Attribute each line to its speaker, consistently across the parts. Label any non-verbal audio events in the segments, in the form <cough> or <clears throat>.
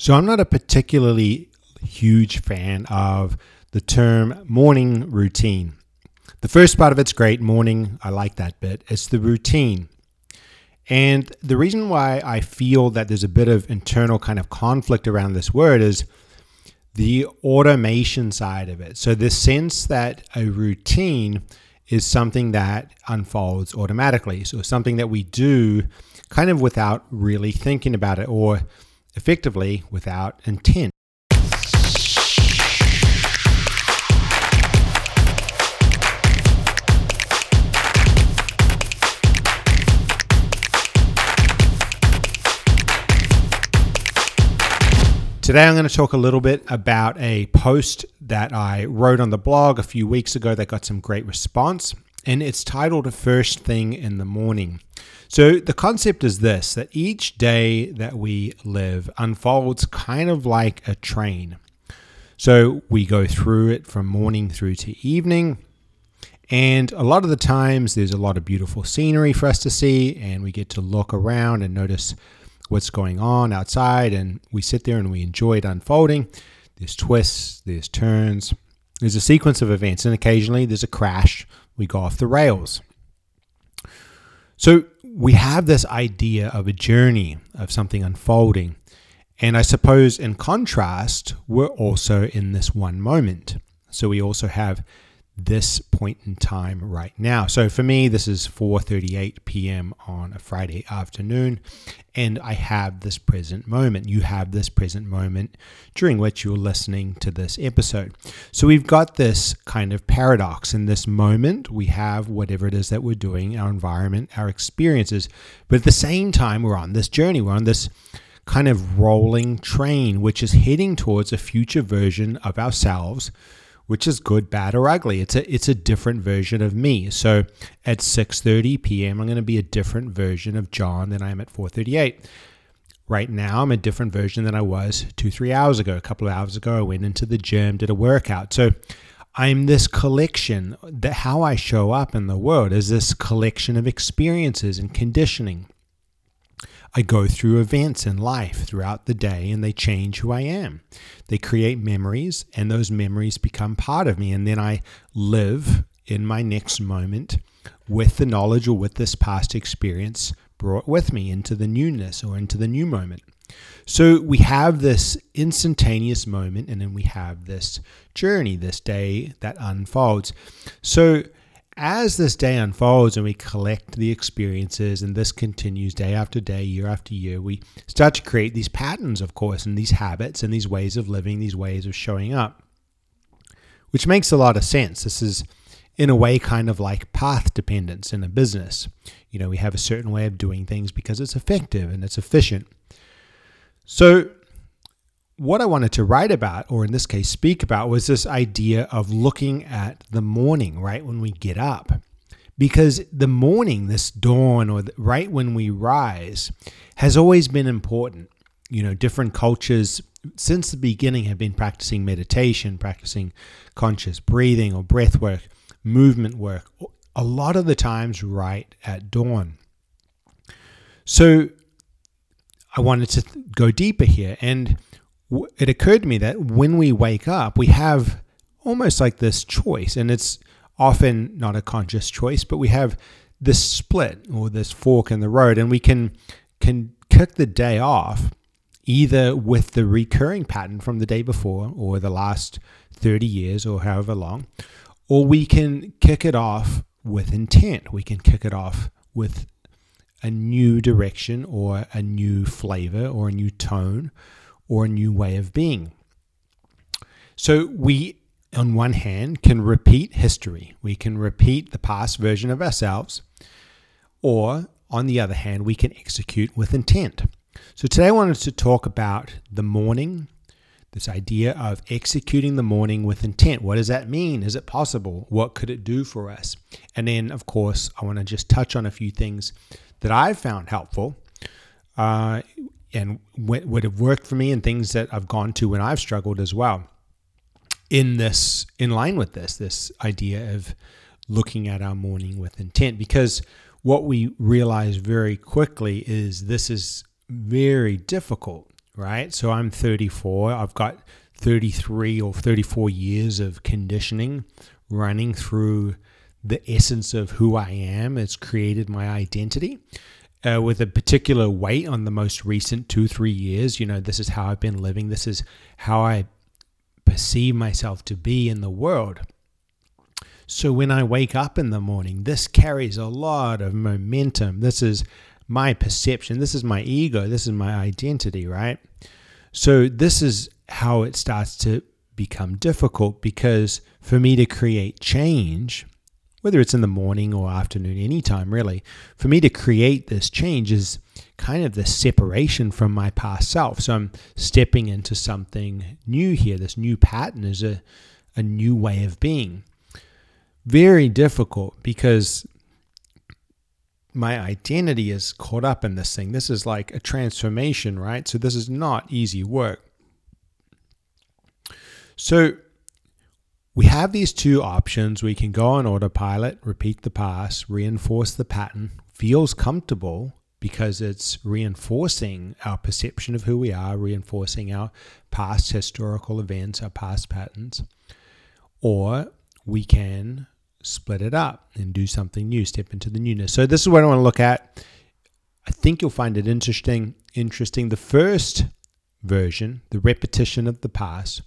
Speaker 1: So I'm not a particularly huge fan of the term morning routine. The first part of it's great, morning, I like that bit. It's the routine. And the reason why I feel that there's a bit of internal kind of conflict around this word is the automation side of it. So, the sense that a routine is something that unfolds automatically. So, something that we do kind of without really thinking about it or effectively without intent. Today, I'm going to talk a little bit about a post that I wrote on the blog a few weeks ago that got some great response, and it's titled First Thing in the Morning. So, the concept is this that each day that we live unfolds kind of like a train. So, we go through it from morning through to evening. And a lot of the times, there's a lot of beautiful scenery for us to see, and we get to look around and notice what's going on outside, and we sit there and we enjoy it unfolding. There's twists, there's turns, there's a sequence of events, and occasionally there's a crash. We go off the rails. So we have this idea of a journey of something unfolding. And I suppose in contrast, we're also in this one moment. So we also have this point in time right now. So for me, this is 4:38 p.m. on a Friday afternoon, and I have this present moment. You have this present moment during which you're listening to this episode. So we've got this kind of paradox in this moment. We have whatever it is that we're doing, our environment, our experiences, but at the same time, we're on this journey. We're on this kind of rolling train, which is heading towards a future version of ourselves which is good, bad, or ugly. It's a it's a different version of me. So at 6:30 p.m., I'm going to be a different version of John than I am at 4:38. Right now, I'm a different version than I was two, three hours ago. A couple of hours ago, I went into the gym, did a workout. So I'm this collection that how I show up in the world is this collection of experiences and conditioning. I go through events in life throughout the day and they change who I am. They create memories and those memories become part of me. And then I live in my next moment with the knowledge or with this past experience brought with me into the newness or into the new moment. So we have this instantaneous moment and then we have this journey, this day that unfolds. So as this day unfolds and we collect the experiences and this continues day after day, year after year, we start to create these patterns, of course, and these habits and these ways of living, these ways of showing up, which makes a lot of sense. This is, in a way, kind of like path dependence in a business. You know, we have a certain way of doing things because it's effective and it's efficient. So, what I wanted to write about, or in this case, speak about, was this idea of looking at the morning, right when we get up. Because the morning, this dawn, or right when we rise, has always been important. You know, different cultures since the beginning have been practicing meditation, practicing conscious breathing or breath work, movement work, a lot of the times right at dawn. So I wanted to go deeper here. And it occurred to me that when we wake up, we have almost like this choice, and it's often not a conscious choice, but we have this split or this fork in the road, and we can can kick the day off either with the recurring pattern from the day before or the last 30 years or however long, or we can kick it off with intent. We can kick it off with a new direction or a new flavor or a new tone or a new way of being. So we, on one hand, can repeat history. We can repeat the past version of ourselves, or on the other hand, we can execute with intent. So today I wanted to talk about the morning, this idea of executing the morning with intent. What does that mean? Is it possible? What could it do for us? And then, of course, I want to just touch on a few things that I've found helpful uh, and what, would have worked for me and things that I've gone to when I've struggled as well. In this, in line with this, this idea of looking at our morning with intent, because what we realize very quickly is this is very difficult, right? So I'm 34. I've got 33 or 34 years of conditioning running through the essence of who I am. It's created my identity. Uh, with a particular weight on the most recent two, three years. You know, this is how I've been living. This is how I perceive myself to be in the world. So when I wake up in the morning, this carries a lot of momentum. This is my perception. This is my ego. This is my identity, right? So this is how it starts to become difficult because for me to create change, whether it's in the morning or afternoon, anytime really, for me to create this change is kind of the separation from my past self. So I'm stepping into something new here. This new pattern is a, a new way of being. Very difficult because my identity is caught up in this thing. This is like a transformation, right? So this is not easy work. So we have these two options. We can go on autopilot, repeat the past, reinforce the pattern, feels comfortable because it's reinforcing our perception of who we are, reinforcing our past historical events, our past patterns. Or we can split it up and do something new, step into the newness. So this is what I want to look at. I think you'll find it interesting. Interesting. The first version, the repetition of the past.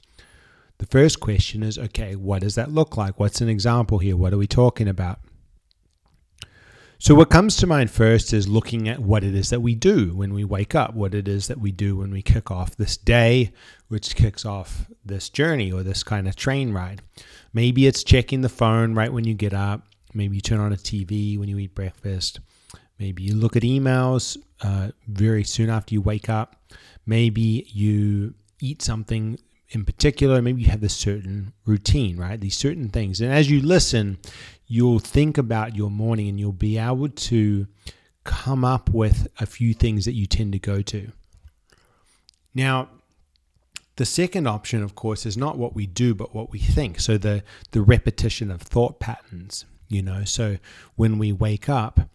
Speaker 1: The first question is, okay, what does that look like? What's an example here? What are we talking about? So, what comes to mind first is looking at what it is that we do when we wake up, what it is that we do when we kick off this day, which kicks off this journey or this kind of train ride. Maybe it's checking the phone right when you get up. Maybe you turn on a TV when you eat breakfast. Maybe you look at emails uh, very soon after you wake up. Maybe you eat something in particular. Maybe you have this certain routine, right? These certain things. And as you listen, you'll think about your morning and you'll be able to come up with a few things that you tend to go to. Now, the second option, of course, is not what we do, but what we think. So the the repetition of thought patterns, you know. So when we wake up,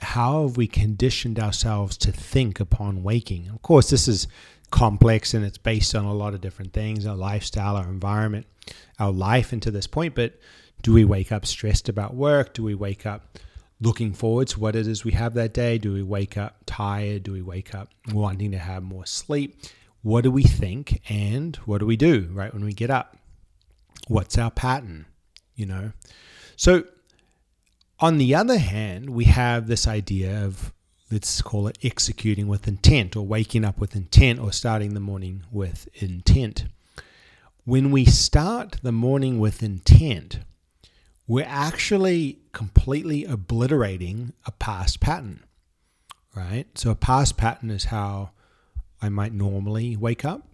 Speaker 1: how have we conditioned ourselves to think upon waking? Of course, this is complex and it's based on a lot of different things, our lifestyle, our environment, our life into this point, but do we wake up stressed about work? Do we wake up looking forward to what it is we have that day? Do we wake up tired? Do we wake up wanting to have more sleep? What do we think and what do we do right when we get up? What's our pattern? You know? So, on the other hand, we have this idea of let's call it executing with intent or waking up with intent or starting the morning with intent. When we start the morning with intent, we're actually completely obliterating a past pattern, right? So, a past pattern is how I might normally wake up.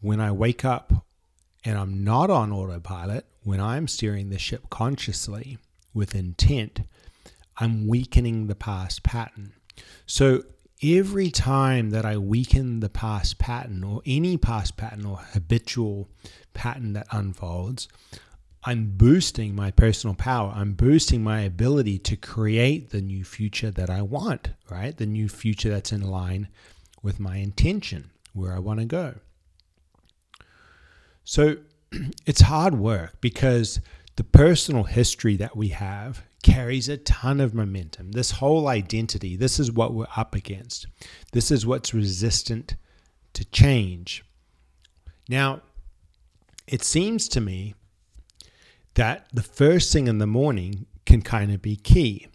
Speaker 1: When I wake up and I'm not on autopilot, when I'm steering the ship consciously with intent, I'm weakening the past pattern. So, every time that I weaken the past pattern or any past pattern or habitual pattern that unfolds, I'm boosting my personal power. I'm boosting my ability to create the new future that I want, right? The new future that's in line with my intention, where I want to go. So <clears throat> it's hard work because the personal history that we have carries a ton of momentum. This whole identity, this is what we're up against. This is what's resistant to change. Now, it seems to me that the first thing in the morning can kind of be key.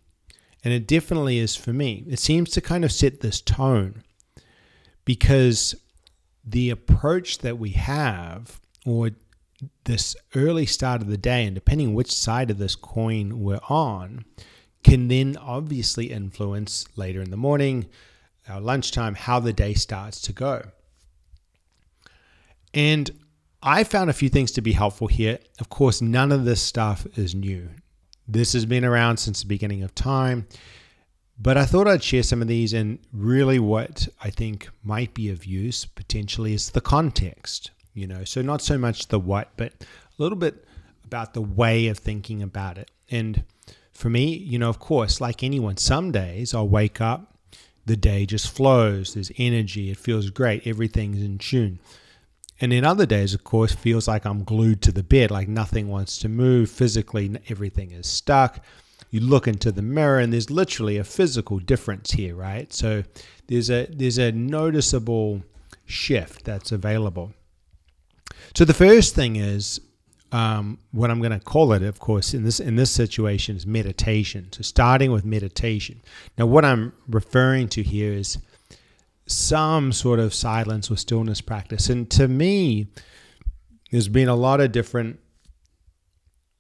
Speaker 1: And it definitely is for me. It seems to kind of set this tone because the approach that we have, or this early start of the day, and depending which side of this coin we're on, can then obviously influence later in the morning, our lunchtime, how the day starts to go. And I found a few things to be helpful here. Of course, none of this stuff is new. This has been around since the beginning of time. But I thought I'd share some of these, and really what I think might be of use potentially is the context, you know. So, not so much the what, but a little bit about the way of thinking about it. And for me, you know, of course, like anyone, some days I'll wake up the day just flows. There's energy. It feels great. Everything's in tune. And in other days, of course, feels like I'm glued to the bed, like nothing wants to move. Physically, everything is stuck. You look into the mirror, and there's literally a physical difference here, right? So there's a there's a noticeable shift that's available. So the first thing is um, what I'm going to call it, of course, in this in this situation is meditation. So starting with meditation. Now, what I'm referring to here is some sort of silence or stillness practice. And to me, there's been a lot of different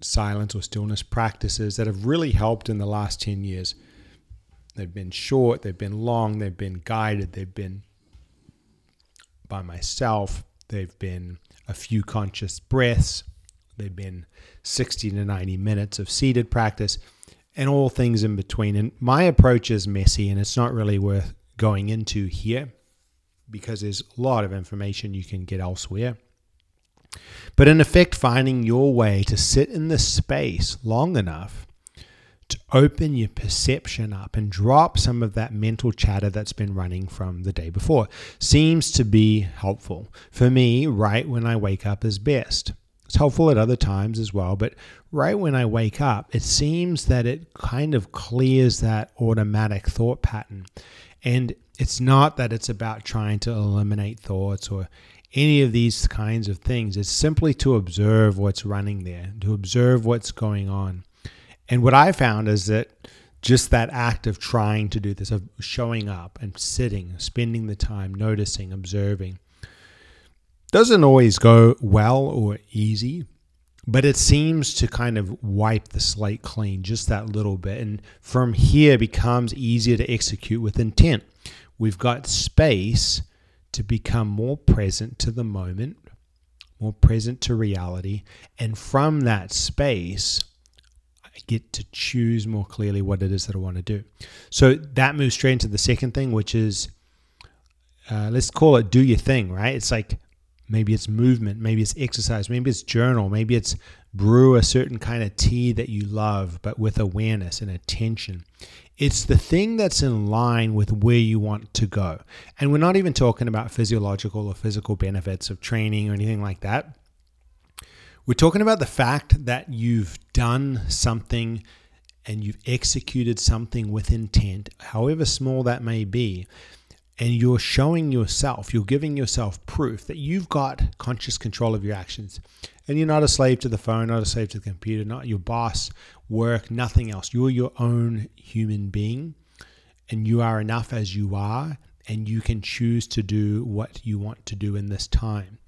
Speaker 1: silence or stillness practices that have really helped in the last 10 years. They've been short, they've been long, they've been guided, they've been by myself, they've been a few conscious breaths, they've been 60 to 90 minutes of seated practice, and all things in between. And my approach is messy and it's not really worth going into here because there's a lot of information you can get elsewhere. But in effect, finding your way to sit in the space long enough to open your perception up and drop some of that mental chatter that's been running from the day before seems to be helpful. For me, right when I wake up is best. It's helpful at other times as well, but right when I wake up, it seems that it kind of clears that automatic thought pattern and it's not that it's about trying to eliminate thoughts or any of these kinds of things. It's simply to observe what's running there, to observe what's going on. And what I found is that just that act of trying to do this, of showing up and sitting, spending the time, noticing, observing, doesn't always go well or easy, but it seems to kind of wipe the slate clean just that little bit. And from here becomes easier to execute with intent. We've got space to become more present to the moment, more present to reality. And from that space, get to choose more clearly what it is that I want to do. So that moves straight into the second thing, which is uh, let's call it do your thing, right? It's like Maybe it's movement, maybe it's exercise, maybe it's journal, maybe it's brew a certain kind of tea that you love, but with awareness and attention. It's the thing that's in line with where you want to go. And we're not even talking about physiological or physical benefits of training or anything like that. We're talking about the fact that you've done something and you've executed something with intent, however small that may be, and you're showing yourself, you're giving yourself proof that you've got conscious control of your actions. And you're not a slave to the phone, not a slave to the computer, not your boss, work, nothing else. You're your own human being, and you are enough as you are, and you can choose to do what you want to do in this time.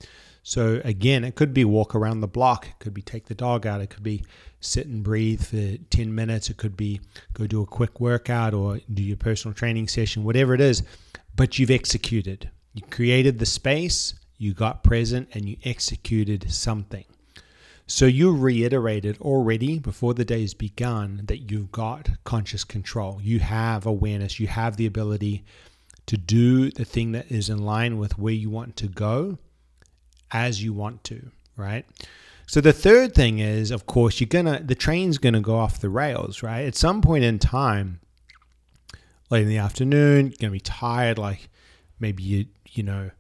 Speaker 1: So, again, it could be walk around the block, it could be take the dog out, it could be sit and breathe for 10 minutes, it could be go do a quick workout or do your personal training session, whatever it is but you've executed. You created the space, you got present, and you executed something. So you reiterated already before the day has begun that you've got conscious control. You have awareness. You have the ability to do the thing that is in line with where you want to go as you want to, right? So the third thing is, of course, you're gonna the train's gonna go off the rails, right? At some point in time, late in the afternoon. You're to be tired. Like maybe you, you know,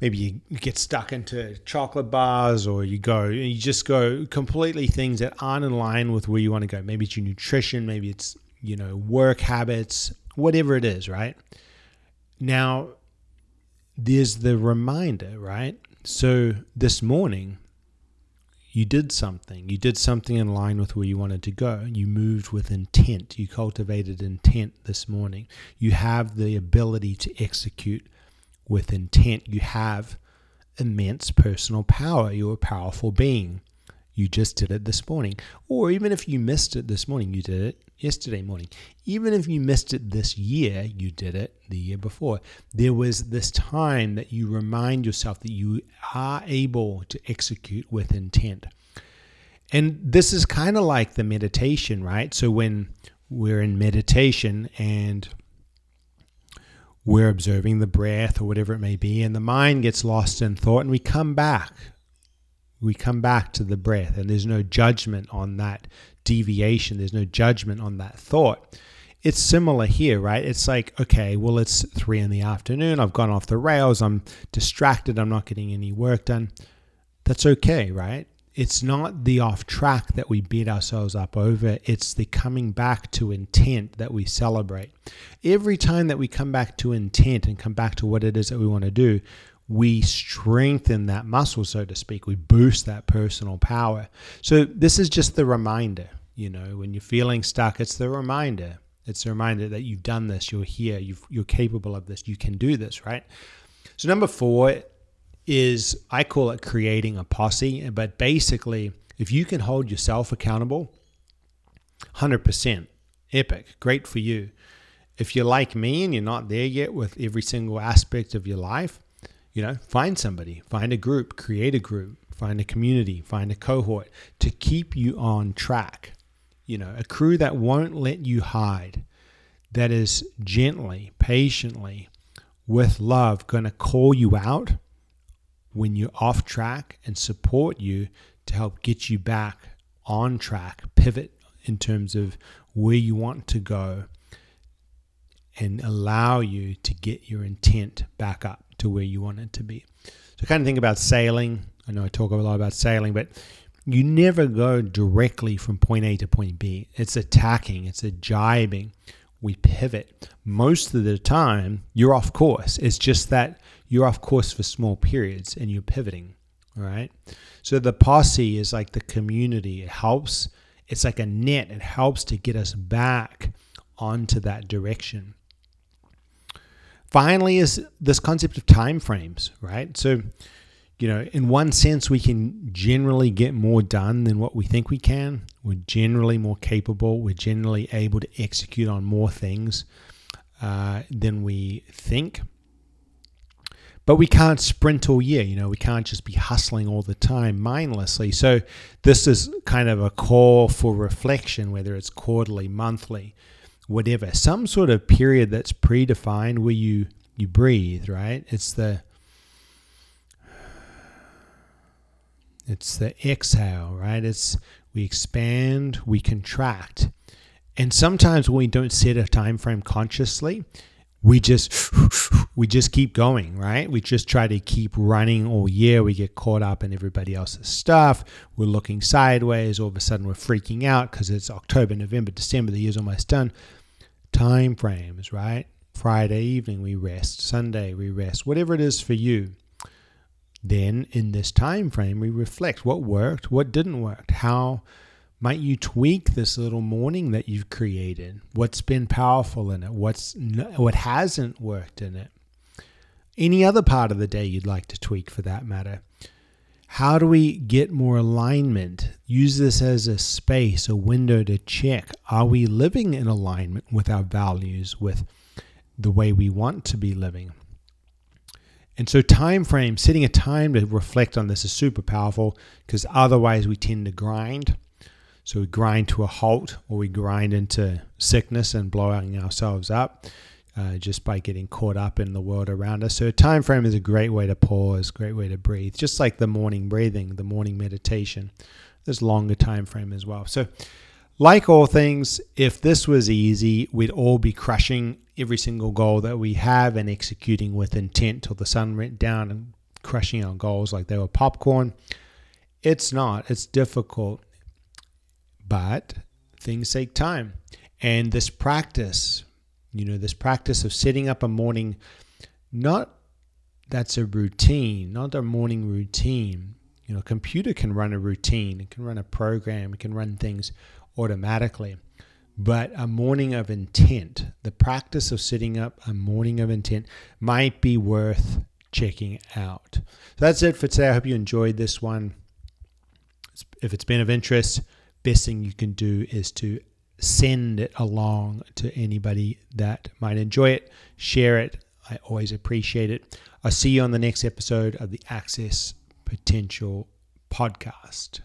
Speaker 1: maybe you get stuck into chocolate bars or you go, you just go completely things that aren't in line with where you want to go. Maybe it's your nutrition, maybe it's, you know, work habits, whatever it is, right? Now, there's the reminder, right? So this morning, you did something. You did something in line with where you wanted to go. You moved with intent. You cultivated intent this morning. You have the ability to execute with intent. You have immense personal power. You're a powerful being. You just did it this morning. Or even if you missed it this morning, you did it yesterday morning. Even if you missed it this year, you did it the year before. There was this time that you remind yourself that you are able to execute with intent. And this is kind of like the meditation, right? So when we're in meditation and we're observing the breath or whatever it may be, and the mind gets lost in thought, and we come back we come back to the breath and there's no judgment on that deviation, there's no judgment on that thought. it's similar here, right? It's like, okay, well, it's three in the afternoon. I've gone off the rails. I'm distracted. I'm not getting any work done. That's okay, right? It's not the off track that we beat ourselves up over. It's the coming back to intent that we celebrate. Every time that we come back to intent and come back to what it is that we want to do, we strengthen that muscle, so to speak. We boost that personal power. So, this is just the reminder. You know, when you're feeling stuck, it's the reminder it's a reminder that you've done this, you're here, you are capable of this, you can do this, right? So, number four is I call it creating a posse, but basically, if you can hold yourself accountable, 100% epic, great for you. If you're like me and you're not there yet with every single aspect of your life, you know, find somebody, find a group, create a group, find a community, find a cohort to keep you on track. You know, a crew that won't let you hide, that is gently, patiently, with love, going to call you out when you're off track and support you to help get you back on track, pivot in terms of where you want to go, and allow you to get your intent back up to where you want it to be. So, kind of think about sailing. I know I talk a lot about sailing, but you never go directly from point A to point B. It's attacking, it's a jibing. We pivot. Most of the time, you're off course. It's just that you're off course for small periods and you're pivoting, right? So the posse is like the community. It helps. It's like a net. It helps to get us back onto that direction. Finally, is this concept of time frames, right? So you know, in one sense, we can generally get more done than what we think we can. We're generally more capable. We're generally able to execute on more things uh, than we think. But we can't sprint all year. You know, we can't just be hustling all the time mindlessly. So, this is kind of a call for reflection, whether it's quarterly, monthly, whatever. Some sort of period that's predefined where you you breathe. Right? It's the It's the exhale, right? It's we expand, we contract. And sometimes when we don't set a time frame consciously, we just <sighs> we just keep going, right? We just try to keep running all year. We get caught up in everybody else's stuff. We're looking sideways. All of a sudden, we're freaking out because it's October, November, December. The year's almost done. Time frames, right? Friday evening we rest. Sunday we rest. Whatever it is for you. Then, in this time frame, we reflect what worked, what didn't work, how might you tweak this little morning that you've created? What's been powerful in it? What's what hasn't worked in it? Any other part of the day you'd like to tweak for that matter? How do we get more alignment? Use this as a space, a window to check. Are we living in alignment with our values, with the way we want to be living? And so, time frame, setting a time to reflect on this is super powerful because otherwise we tend to grind. So, we grind to a halt or we grind into sickness and blowing ourselves up uh, just by getting caught up in the world around us. So, time frame is a great way to pause, great way to breathe, just like the morning breathing, the morning meditation. There's longer time frame as well. So, like all things, if this was easy, we'd all be crushing every single goal that we have and executing with intent till the sun went down and crushing our goals like they were popcorn. It's not, it's difficult, but things take time. And this practice, you know, this practice of setting up a morning, not that's a routine, not a morning routine. You know, computer can run a routine, it can run a program, it can run things automatically. But a morning of intent, the practice of sitting up a morning of intent might be worth checking out. So that's it for today. I hope you enjoyed this one. If it's been of interest, best thing you can do is to send it along to anybody that might enjoy it. Share it. I always appreciate it. I'll see you on the next episode of the Access Potential podcast.